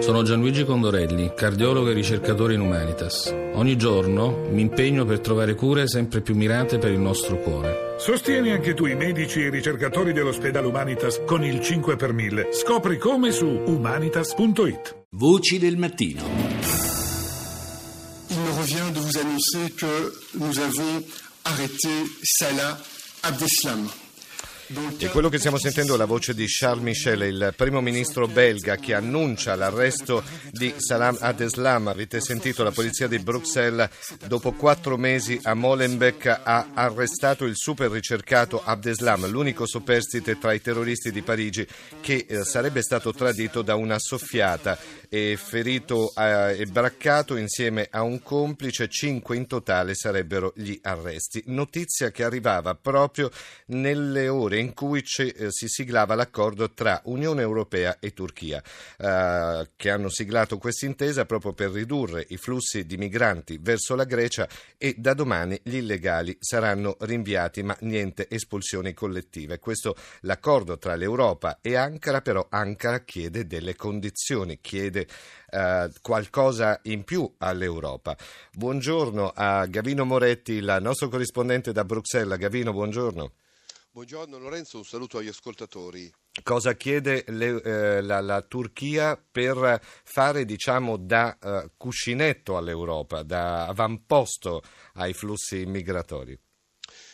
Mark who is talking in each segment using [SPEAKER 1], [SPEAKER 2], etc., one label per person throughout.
[SPEAKER 1] Sono Gianluigi Condorelli, cardiologo e ricercatore in Humanitas. Ogni giorno mi impegno per trovare cure sempre più mirate per il nostro cuore.
[SPEAKER 2] Sostieni anche tu i medici e i ricercatori dell'ospedale Humanitas con il 5 per 1000. Scopri come su humanitas.it.
[SPEAKER 3] Voci del mattino.
[SPEAKER 4] Il me revient de vous annoncer que nous avons arrêté Salah Abdeslam.
[SPEAKER 5] E quello che stiamo sentendo è la voce di Charles Michel, il primo ministro belga che annuncia l'arresto di Salam Abdeslam. Avete sentito la polizia di Bruxelles dopo quattro mesi a Molenbeek ha arrestato il super ricercato Abdeslam, l'unico superstite tra i terroristi di Parigi che eh, sarebbe stato tradito da una soffiata e ferito eh, e braccato insieme a un complice. Cinque in totale sarebbero gli arresti. Notizia che arrivava proprio nelle ore in cui eh, si siglava l'accordo tra Unione Europea e Turchia, eh, che hanno siglato questa intesa proprio per ridurre i flussi di migranti verso la Grecia e da domani gli illegali saranno rinviati, ma niente espulsioni collettive. Questo l'accordo tra l'Europa e Ankara, però Ankara chiede delle condizioni, chiede eh, qualcosa in più all'Europa. Buongiorno a Gavino Moretti, il nostro corrispondente da Bruxelles. Gavino, buongiorno.
[SPEAKER 6] Buongiorno Lorenzo, un saluto agli ascoltatori.
[SPEAKER 5] Cosa chiede le, eh, la, la, Turchia per fare diciamo, da uh, cuscinetto all'Europa, da avamposto ai flussi migratori?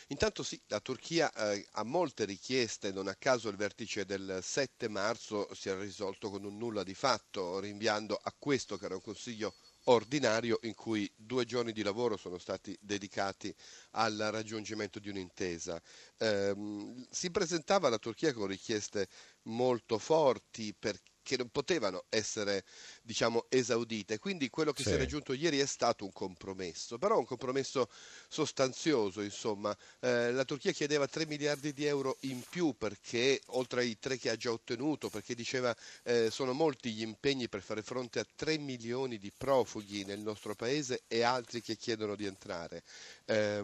[SPEAKER 6] Intanto sì, la Turchia eh, ha molte richieste, non a caso il vertice del 7 marzo si è risolto con un nulla di fatto, rinviando a questo che era un consiglio ordinario in cui due giorni di lavoro sono stati dedicati al raggiungimento di un'intesa. Eh, si presentava la Turchia con richieste molto forti perché che non potevano essere diciamo, esaudite. Quindi quello che sì. si è raggiunto ieri è stato un compromesso, però un compromesso sostanzioso. Insomma. Eh, la Turchia chiedeva 3 miliardi di euro in più perché, oltre ai 3 che ha già ottenuto, perché diceva eh, sono molti gli impegni per fare fronte a 3 milioni di profughi nel nostro paese e altri che chiedono di entrare. Eh,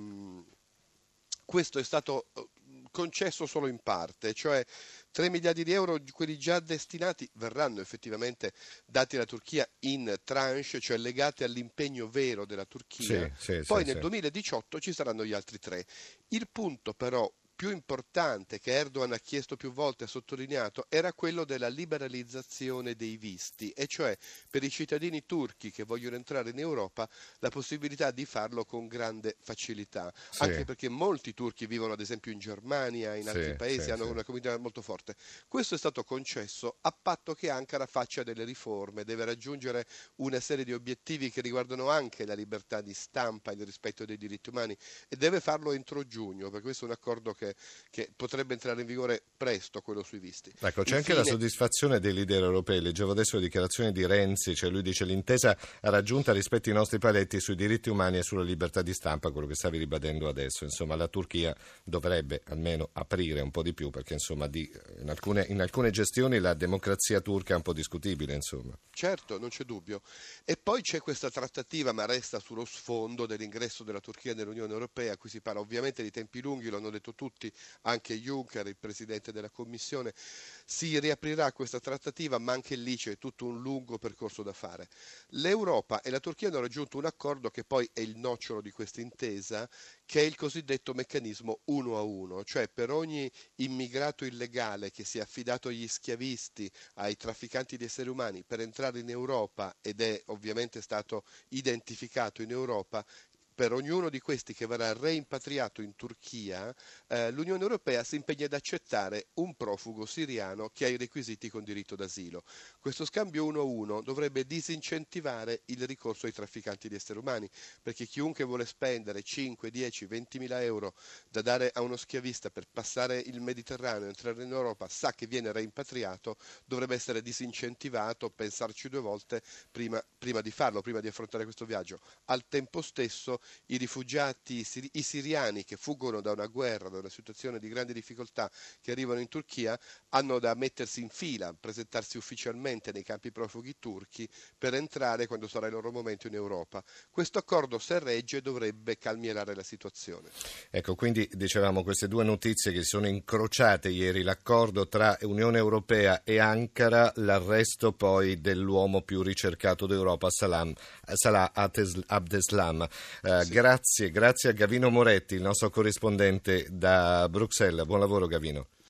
[SPEAKER 6] questo è stato eh, concesso solo in parte, cioè 3 miliardi di euro, quelli già destinati, verranno effettivamente dati alla Turchia in tranche, cioè legati all'impegno vero della Turchia. Sì, sì, Poi sì, nel 2018 ci saranno gli altri tre. Il punto però più importante che Erdogan ha chiesto più volte, ha sottolineato, era quello della liberalizzazione dei visti, e cioè per i cittadini turchi che vogliono entrare in Europa la possibilità di farlo con grande facilità, sì. anche perché molti turchi vivono ad esempio in Germania, in altri sì, paesi, sì, hanno una comunità molto forte. Questo è stato concesso a patto che Ankara faccia delle riforme, deve raggiungere una serie di obiettivi che riguardano anche la libertà di stampa e il rispetto dei diritti umani e deve farlo entro giugno, perché questo è un accordo che che, potrebbe entrare in vigore presto, quello sui visti.
[SPEAKER 5] Ecco, c'è Infine... anche la soddisfazione dei leader europei. Leggevo adesso le dichiarazioni di Renzi, cioè lui dice l'intesa raggiunta rispetto ai nostri paletti sui diritti umani e sulla libertà di stampa, quello che stavi ribadendo adesso. Insomma, la Turchia dovrebbe almeno aprire un po' di più, perché insomma, di, in, alcune, in, alcune, gestioni la democrazia turca è un po' discutibile. Insomma.
[SPEAKER 6] Certo, non c'è dubbio. E poi c'è questa trattativa, ma resta sullo sfondo dell'ingresso della Turchia nell'Unione Europea, qui si parla ovviamente di tempi lunghi, lo hanno detto tutti tutti, anche Juncker, il Presidente della Commissione, si riaprirà questa trattativa, ma anche lì c'è tutto un lungo percorso da fare. L'Europa e la Turchia hanno raggiunto un accordo che poi è il nocciolo di questa intesa, che è il cosiddetto meccanismo uno a uno, cioè per ogni immigrato illegale che si è affidato agli schiavisti, ai trafficanti di esseri umani per entrare in Europa ed è ovviamente stato identificato in Europa, per ognuno di questi che verrà reimpatriato in Turchia, eh, l'Unione Europea si impegna ad accettare un profugo siriano che ha i requisiti con diritto d'asilo. Questo scambio 1-1 dovrebbe disincentivare il ricorso ai trafficanti di esseri umani, perché chiunque vuole spendere 5, 10, 20 mila euro da dare a uno schiavista per passare il Mediterraneo e entrare in Europa sa che viene reimpatriato, dovrebbe essere disincentivato, pensarci due volte prima, prima di farlo, prima di affrontare questo viaggio. Al tempo stesso i rifugiati, i siriani che fuggono da una guerra, da una situazione di grande difficoltà che arrivano in Turchia, hanno da mettersi in fila, presentarsi ufficialmente nei campi profughi turchi per entrare quando sarà il loro momento in Europa. Questo accordo, se regge, dovrebbe calmierare la situazione.
[SPEAKER 5] Ecco, quindi dicevamo queste due notizie che sono incrociate ieri, l'accordo tra Unione Europea e Ankara, l'arresto poi dell'uomo più ricercato d'Europa, Salam, Salah Abdeslam. Eh, sì. Grazie, grazie a Gavino Moretti, il nostro corrispondente da Bruxelles. Buon lavoro Gavino.